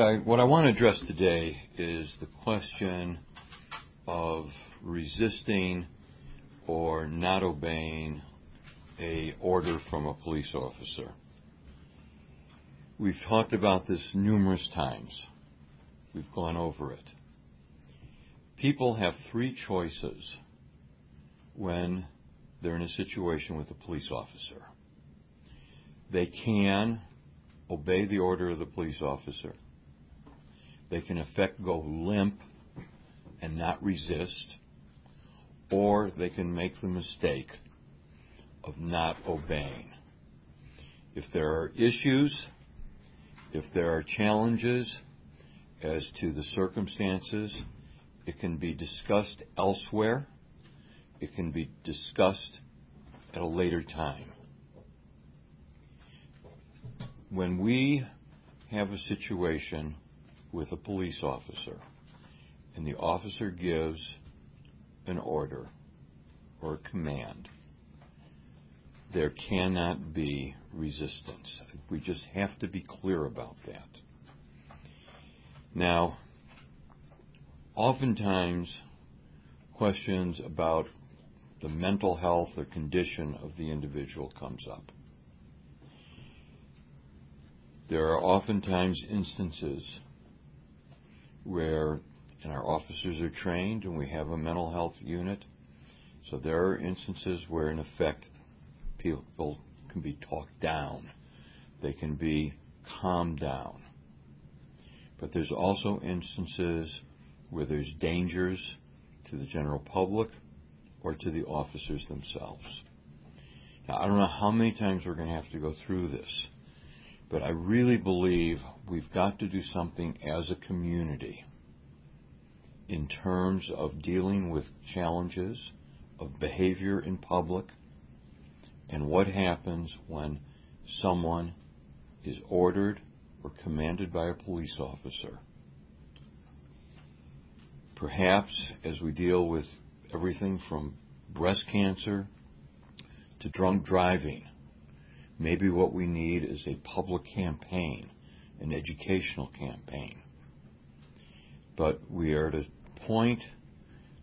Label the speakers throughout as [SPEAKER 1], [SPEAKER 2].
[SPEAKER 1] what I what I want to address today is the question of resisting or not obeying a order from a police officer. We've talked about this numerous times. We've gone over it. People have three choices when they're in a situation with a police officer. They can obey the order of the police officer. They can, effect, go limp and not resist, or they can make the mistake of not obeying. If there are issues, if there are challenges as to the circumstances, it can be discussed elsewhere. It can be discussed at a later time. When we have a situation with a police officer and the officer gives an order or a command, there cannot be resistance. We just have to be clear about that. Now, oftentimes, questions about the mental health or condition of the individual comes up. There are oftentimes instances where and our officers are trained and we have a mental health unit. So there are instances where, in effect, people can be talked down. They can be calmed down. But there's also instances where there's dangers to the general public or to the officers themselves. Now, I don't know how many times we're going to have to go through this, but I really believe we've got to do something as a community in terms of dealing with challenges of behavior in public and what happens when someone is ordered or commanded by a police officer. Perhaps as we deal with everything from breast cancer to drunk driving, maybe what we need is a public campaign, an educational campaign. But we are at a point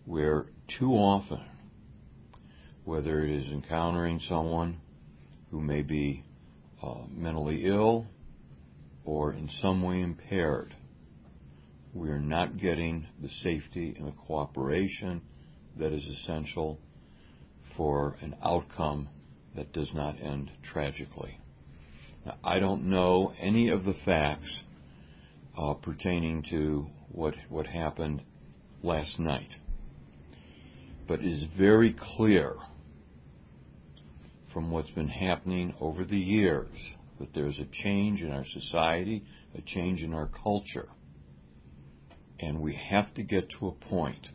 [SPEAKER 1] where too often, whether it is encountering someone who may be uh, mentally ill or in some way impaired, we are not getting the safety and the cooperation that is essential for an outcome that does not end tragically. Now, I don't know any of the facts uh, pertaining to what what happened last night, but it is very clear from what's been happening over the years that there's a change in our society, a change in our culture, and we have to get to a point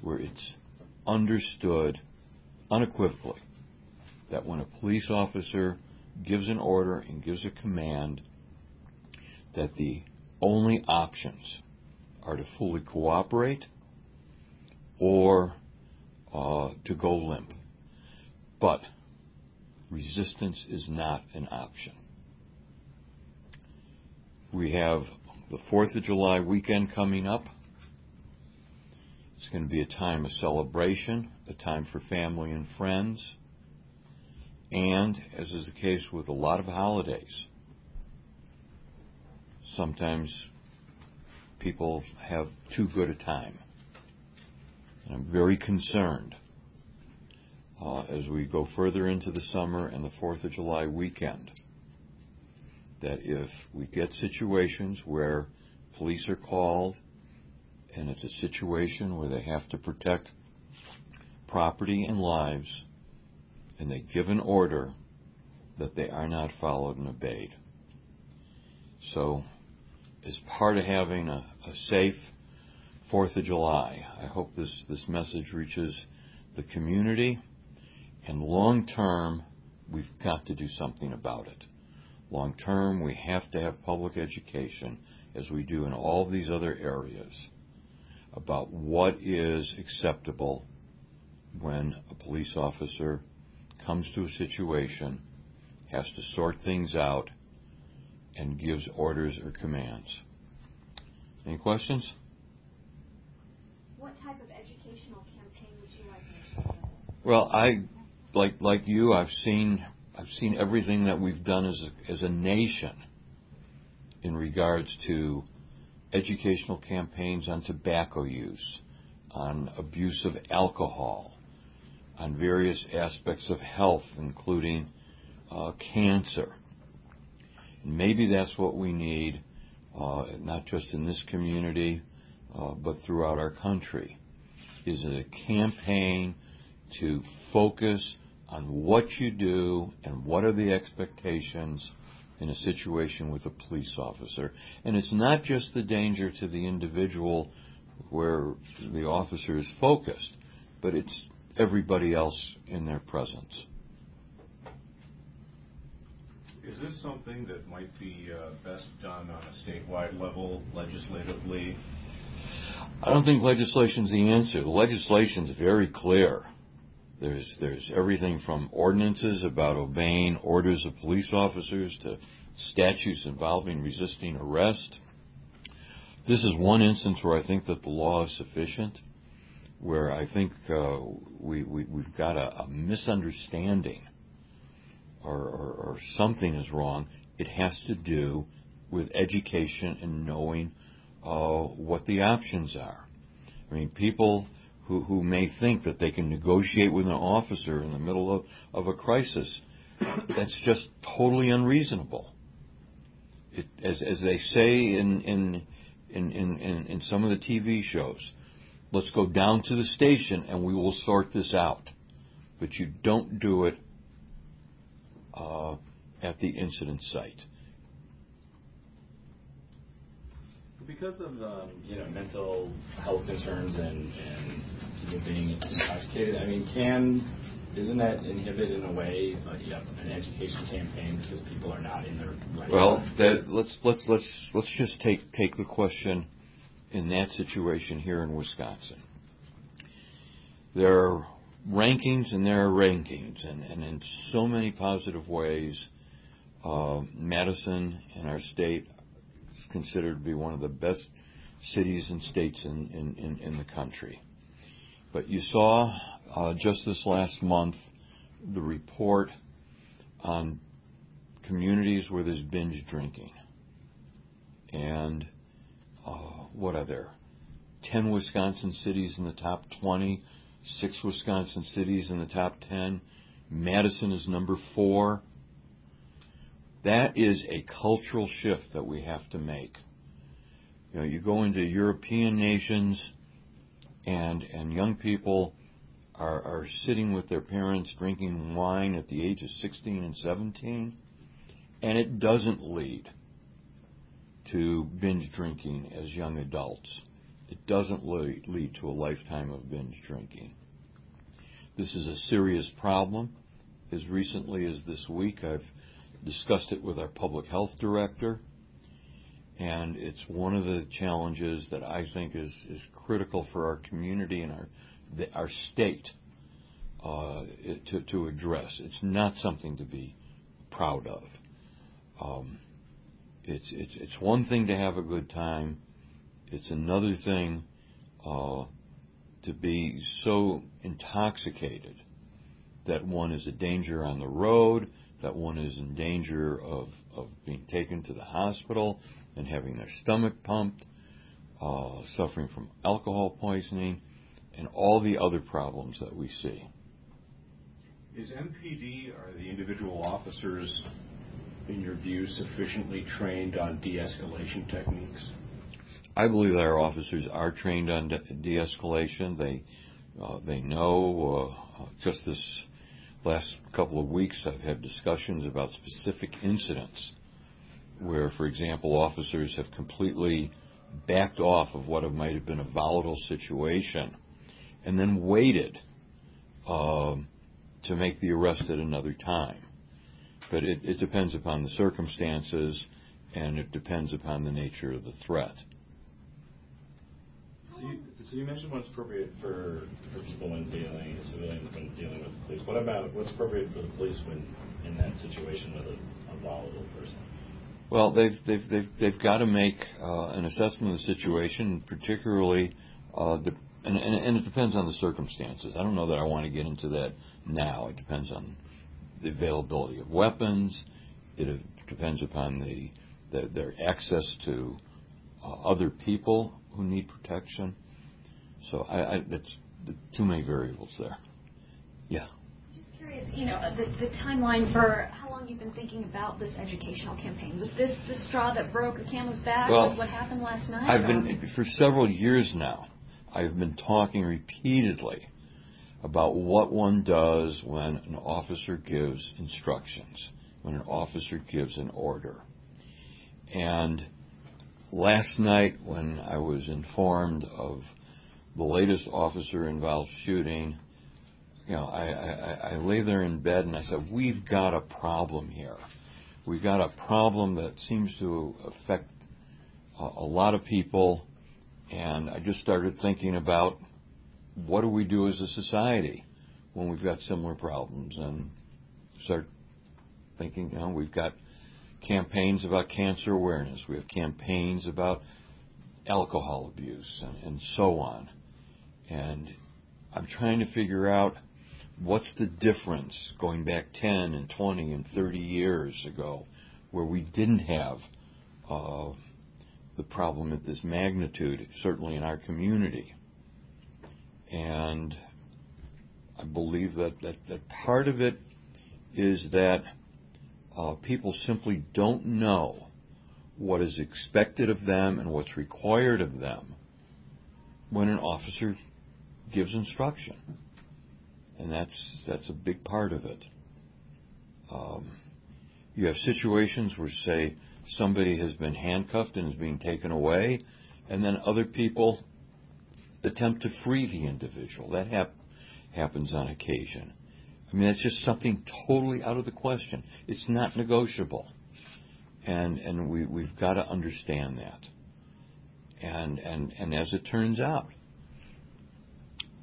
[SPEAKER 1] where it's understood unequivocally that when a police officer gives an order and gives a command, that the only options are to fully cooperate or uh, to go limp. But resistance is not an option. We have the 4th of July weekend coming up. It's going to be a time of celebration, a time for family and friends, and, as is the case with a lot of holidays, sometimes people have too good a time. And I'm very concerned uh, as we go further into the summer and the 4th of July weekend that if we get situations where police are called and it's a situation where they have to protect property and lives, and they give an order that they are not followed and obeyed. So, as part of having a, a safe Fourth of July, I hope this, this message reaches the community. And long term, we've got to do something about it. Long term, we have to have public education, as we do in all these other areas about what is acceptable when a police officer comes to a situation, has to sort things out, and gives orders or commands. Any questions?
[SPEAKER 2] What type of educational campaign would you like to start?
[SPEAKER 1] Well, I like like you. I've seen I've seen everything that we've done as a, as a nation in regards to educational campaigns on tobacco use, on abuse of alcohol, on various aspects of health, including uh, cancer. And maybe that's what we need, uh, not just in this community, uh, but throughout our country, is a campaign to focus on what you do and what are the expectations in a situation with a police officer. And it's not just the danger to the individual where the officer is focused, but it's everybody else in their presence.
[SPEAKER 3] Is this something that might be uh, best done on a statewide level legislatively?
[SPEAKER 1] I don't think legislation's the answer. The legislation's very clear. There's there's everything from ordinances about obeying orders of police officers to statutes involving resisting arrest. This is one instance where I think that the law is sufficient, where I think uh, we, we we've got a, a misunderstanding or, or, or something is wrong. It has to do with education and knowing uh, what the options are. I mean, people who, who may think that they can negotiate with an officer in the middle of, of a crisis. That's just totally unreasonable. It, as, as they say in, in, in, in, in some of the TV shows, let's go down to the station and we will sort this out. But you don't do it uh, at the incident site.
[SPEAKER 4] because of um, you know mental health concerns and, and people being intoxicated, I mean, can isn't that inhibit in a way uh, yeah, an education campaign because people are not in their right
[SPEAKER 1] well that, let's let's let's let's just take take the question in that situation here in Wisconsin there are rankings and there are rankings and, and in so many positive ways uh, Madison and our state is considered to be one of the best cities and states in, in, in, in the country. But you saw uh, just this last month the report on communities where there's binge drinking. And uh, what are there? 10 Wisconsin cities in the top 20, six Wisconsin cities in the top 10. Madison is number four. That is a cultural shift that we have to make. You know, you go into European nations and and young people are are sitting with their parents drinking wine at the age of 16 and 17 and it doesn't lead to binge drinking as young adults. It doesn't lead to a lifetime of binge drinking. This is a serious problem. As recently as this week, I've discussed it with our public health director, and it's one of the challenges that I think is, is critical for our community and our our state uh, to, to address. It's not something to be proud of. Um, it's it's it's one thing to have a good time. It's another thing uh, to be so intoxicated that one is a danger on the road, that one is in danger of, of being taken to the hospital and having their stomach pumped, uh, suffering from alcohol poisoning, and all the other problems that we see.
[SPEAKER 3] Is MPD or the individual officers, in your view, sufficiently trained on de escalation techniques?
[SPEAKER 1] I believe that our officers are trained on de escalation. They, uh, they know uh, just this last couple of weeks, I've had discussions about specific incidents where, for example, officers have completely backed off of what might have been a volatile situation and then waited um, to make the arrest at another time. But it, it depends upon the circumstances and it depends upon the nature of the threat.
[SPEAKER 4] So you, so you mentioned what's appropriate for, for people when dealing, civilians when dealing with the police. What about what's appropriate for the police when in that situation with a, a volatile person?
[SPEAKER 1] Well, they've they've they've they've got to make uh, an assessment of the situation, particularly, uh, the, and, and and it depends on the circumstances. I don't know that I want to get into that now. It depends on the availability of weapons. It depends upon the, the their access to uh, other people who need protection. So I, I that's too many variables there. Yeah Just
[SPEAKER 2] curious, you know, the, the timeline for how long you've been thinking about this educational campaign. Was this the straw that broke the camel's back
[SPEAKER 1] well,
[SPEAKER 2] with what happened last night?
[SPEAKER 1] I've or? been for several years now. I've been talking repeatedly about what one does when an officer gives instructions, when an officer gives an order. And last night, when I was informed of the latest officer involved shooting, you know, I, I, I lay there in bed and I said, we've got a problem here. We've got a problem that seems to affect a, a lot of people. And I just started thinking about what do we do as a society when we've got similar problems and start thinking, you know, we've got campaigns about cancer awareness. We have campaigns about alcohol abuse and, and so on. And I'm trying to figure out what's the difference going back 10 and 20 and 30 years ago where we didn't have uh, the problem at this magnitude, certainly in our community. And I believe that, that, that part of it is that uh, people simply don't know what is expected of them and what's required of them when an officer gives instruction and that's that's a big part of it. Um, you have situations where, say, somebody has been handcuffed and is being taken away, and then other people attempt to free the individual. That hap- happens on occasion. I mean, that's just something totally out of the question. It's not negotiable, and and we we've got to understand that. And and and as it turns out,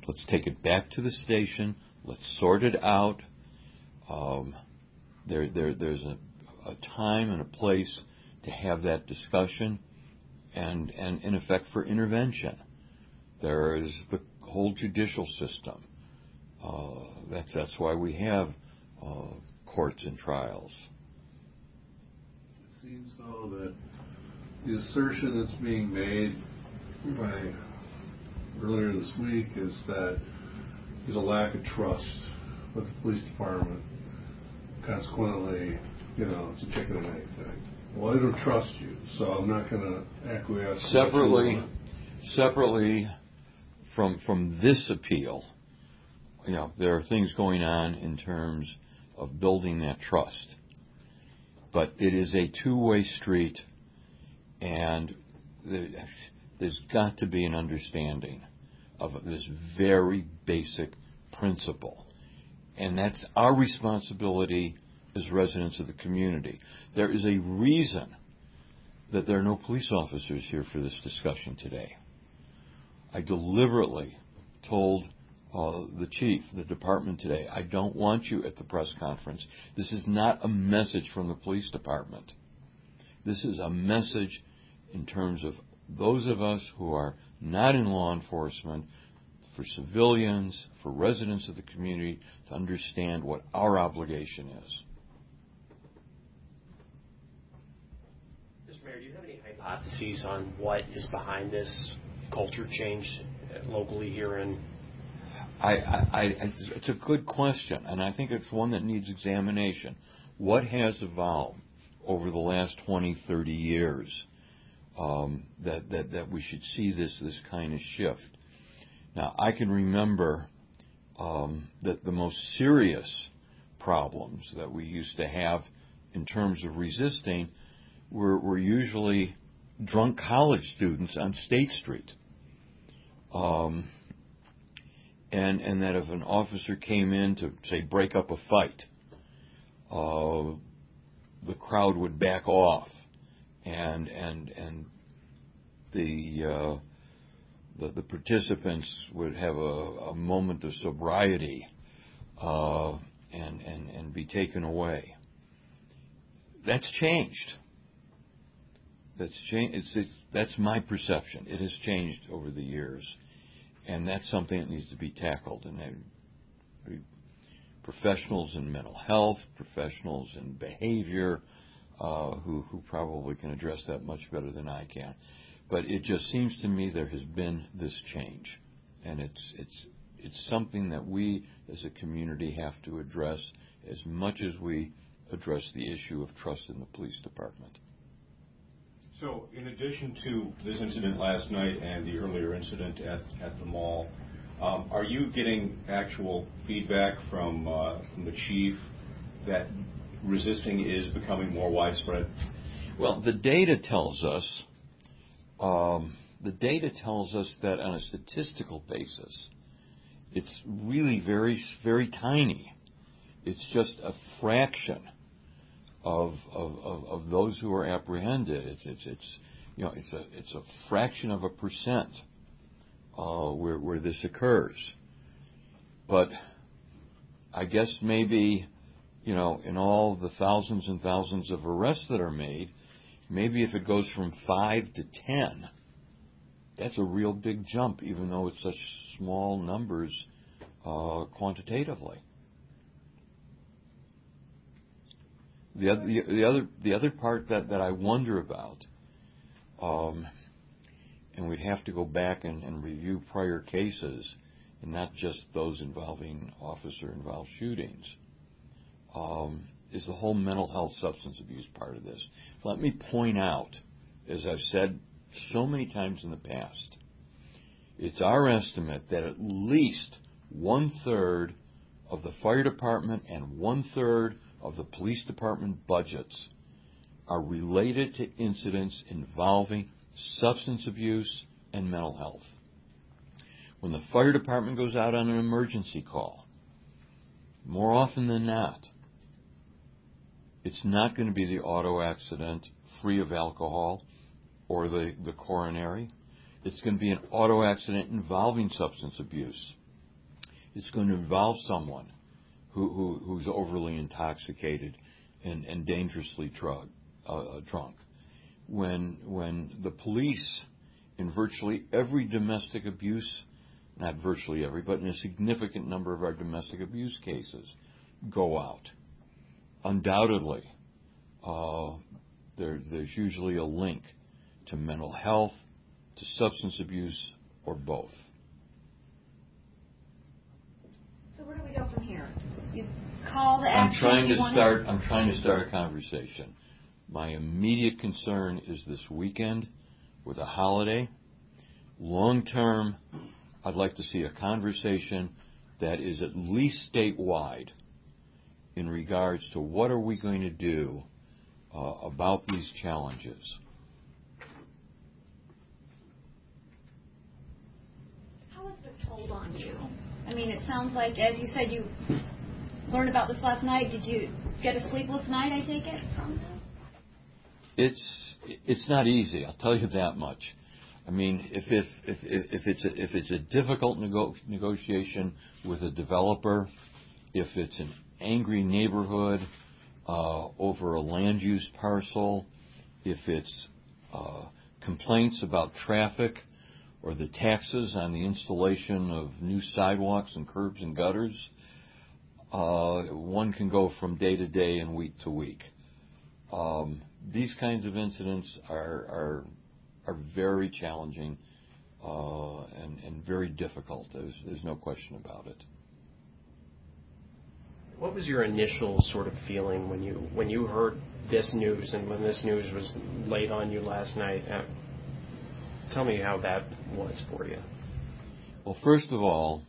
[SPEAKER 1] let's take it back to the station. Let's sort it out. Um, there, there, there's a, a time and a place to have that discussion, and, and in effect for intervention. There is the whole judicial system. Uh, that's that's why we have uh, courts and trials.
[SPEAKER 5] It seems though that the assertion that's being made by earlier this week is that there's a lack of trust with the police department. Consequently, you know, it's a chicken and egg thing. Well, I don't trust you, so I'm not going to acquiesce.
[SPEAKER 1] Separately, separately from from this appeal, you know, there are things going on in terms of building that trust. But it is a two-way street, and there's got to be an understanding of this very basic principle. And that's our responsibility as residents of the community. There is a reason that there are no police officers here for this discussion today. I deliberately told uh, the chief, the department today, I don't want you at the press conference. This is not a message from the police department. This is a message in terms of those of us who are not in law enforcement, for civilians, for residents of the community to understand what our obligation is.
[SPEAKER 6] Mr. Mayor, do you have any hypotheses on what is behind this culture change locally here in?
[SPEAKER 1] I, I, it's a good question, and I think it's one that needs examination. What has evolved over the last 20, 30 years um, that, that, that we should see this, this kind of shift. Now, I can remember um, that the most serious problems that we used to have in terms of resisting were, were usually drunk college students on State Street. Um, and, and that if an officer came in to, say, break up a fight, uh, the crowd would back off and and and the uh, the, the participants would have a, a moment of sobriety uh, and and and be taken away. That's changed. that's changed. It's, it's, that's my perception. It has changed over the years, and that's something that needs to be tackled. And I, professionals in mental health, professionals in behavior, uh, who who probably can address that much better than I can. But it just seems to me there has been this change, and it's it's it's something that we as a community have to address as much as we address the issue of trust in the police department.
[SPEAKER 3] So, in addition to this incident last night and the earlier incident at, at the mall, um, are you getting actual feedback from, uh, from the chief that resisting is becoming more widespread?
[SPEAKER 1] Well, the data tells us um, the data tells us that on a statistical basis, it's really very very tiny. It's just a fraction of of, of, of those who are apprehended. It's it's it's you know it's a it's a fraction of a percent uh, where where this occurs. But I guess maybe you know in all the thousands and thousands of arrests that are made, maybe if it goes from five to ten, that's a real big jump, even though it's such small numbers uh, quantitatively. The other, the, the other, the other part that, that I wonder about, um, and we'd have to go back and, and review prior cases, and not just those involving officer-involved shootings, um, is the whole mental health substance abuse part of this. Let me point out, as I've said so many times in the past, it's our estimate that at least one third of the fire department and one third of the police department budgets are related to incidents involving substance abuse and mental health. When the fire department goes out on an emergency call, more often than not, it's not going to be the auto accident free of alcohol or the, the coronary. It's going to be an auto accident involving substance abuse. It's going to involve someone who, who, who's overly intoxicated and, and dangerously drug, uh, drunk. When, when the police, in virtually every domestic abuse, not virtually every, but in a significant number of our domestic abuse cases, go out, undoubtedly, uh, there, there's usually a link to mental health, to substance abuse, or both.
[SPEAKER 2] So where do we go from call the
[SPEAKER 1] I'm trying to start. I'm trying to start a conversation. My immediate concern is this weekend with a holiday. Long term, I'd like to see a conversation that is at least statewide in regards to what are we going to do uh, about these challenges.
[SPEAKER 2] How this told on you? I mean, it sounds like, as you said, you learned about this last night. Did you get a sleepless night? I take it from this.
[SPEAKER 1] It's it's not easy. I'll tell you that much. I mean, if if if if it's a, if it's a difficult nego- negotiation with a developer, if it's an angry neighborhood uh, over a land use parcel, if it's uh, complaints about traffic or the taxes on the installation of new sidewalks and curbs and gutters, uh, one can go from day to day and week to week. Um, these kinds of incidents are are, are very challenging uh, and, and very difficult. There's, there's no question about it.
[SPEAKER 6] What was your initial sort of feeling when you when you heard this news and when this news was laid on you last night? Uh, tell me how that was for you.
[SPEAKER 1] Well, first of all,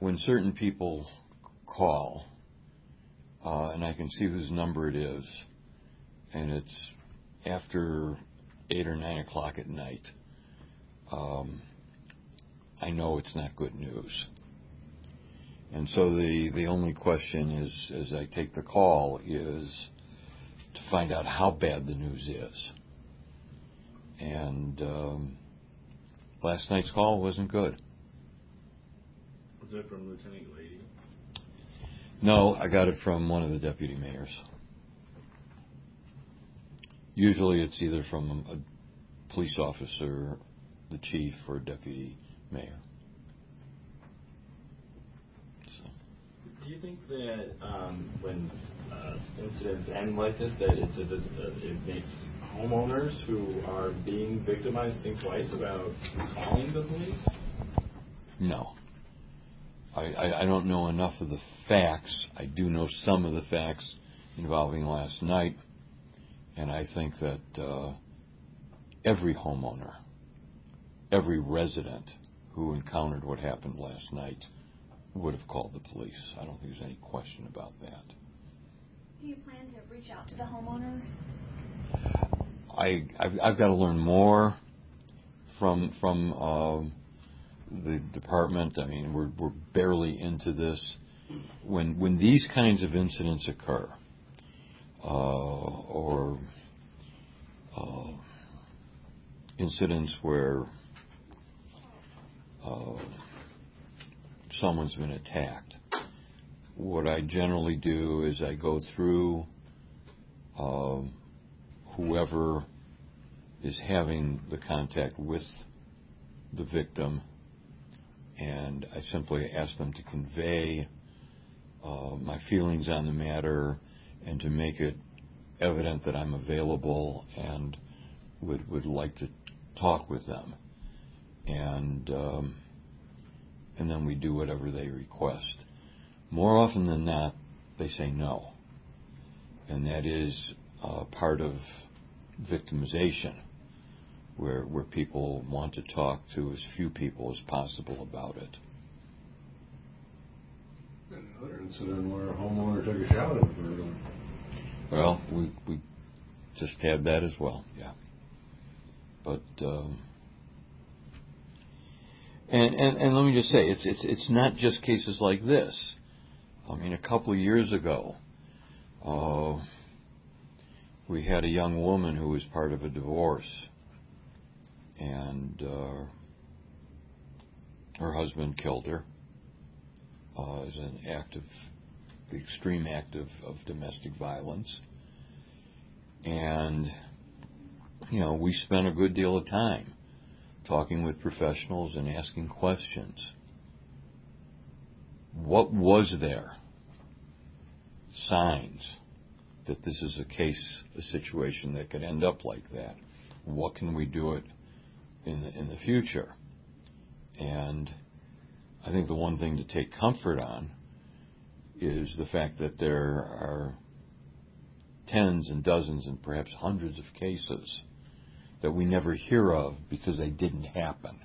[SPEAKER 1] when certain people call, uh, and I can see whose number it is, and it's after eight or nine o'clock at night, um, I know it's not good news. And so the, the only question is, as I take the call, is to find out how bad the news is. And um, last night's call wasn't good.
[SPEAKER 4] Was it from Lieutenant Glady?
[SPEAKER 1] No, I got it from one of the deputy mayors. Usually it's either from a police officer, the chief, or a deputy mayor. So,
[SPEAKER 4] Do you think that um, when uh, incidents end like this, that it's a, it makes homeowners who are being victimized think twice about calling the police?
[SPEAKER 1] No. I, I, don't know enough of the facts. I do know some of the facts involving last night, and I think that uh, every homeowner, every resident who encountered what happened last night would have called the police. I don't think there's any question about that.
[SPEAKER 2] Do you plan to reach out to the homeowner?
[SPEAKER 1] I I've, I've got to learn more from from um, the department. I mean, we're we're barely into this. When when these kinds of incidents occur, uh, or uh, incidents where uh, someone's been attacked, what I generally do is I go through um, whoever is having the contact with the victim, and I simply ask them to convey uh, my feelings on the matter and to make it evident that I'm available and would would like to talk with them, and um, and then we do whatever they request. More often than not, they say no, and that is uh, part of victimization, where where people want to talk to as few people as possible about it.
[SPEAKER 5] Another incident where a homeowner took a shot at.
[SPEAKER 1] Well, we we just had that as well, yeah. But um, and and and let me just say, it's it's it's not just cases like this. I mean, a couple of years ago, uh, we had a young woman who was part of a divorce, and uh, her husband killed her uh, as an act of the extreme act of, of domestic violence. And, you know, we spent a good deal of time talking with professionals and asking questions. What was there? Signs that this is a case, a situation that could end up like that. What can we do it in the, in the future? And I think the one thing to take comfort on is the fact that there are tens and dozens and perhaps hundreds of cases that we never hear of because they didn't happen.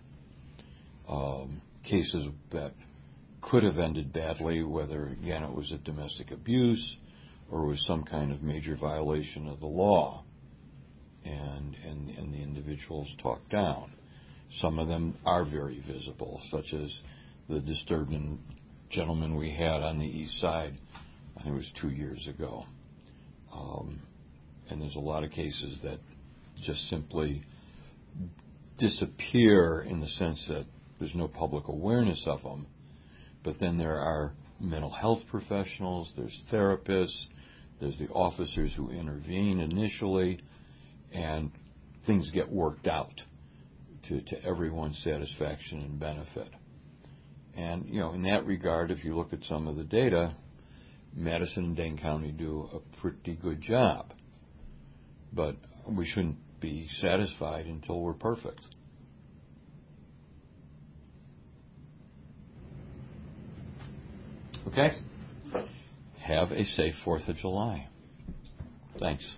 [SPEAKER 1] Um, cases that could have ended badly, whether again it was a domestic abuse or was some kind of major violation of the law, and and and the individuals talked down. Some of them are very visible, such as the disturbing gentleman we had on the east side. I think it was two years ago. Um, and there's a lot of cases that just simply disappear in the sense that there's no public awareness of them. But then there are mental health professionals, there's therapists, there's the officers who intervene initially, and things get worked out to, to everyone's satisfaction and benefit. And, you know, in that regard, if you look at some of the data, Madison and Dane County do a pretty good job. But we shouldn't be satisfied until we're perfect. Okay? Have a safe 4th of July. Thanks.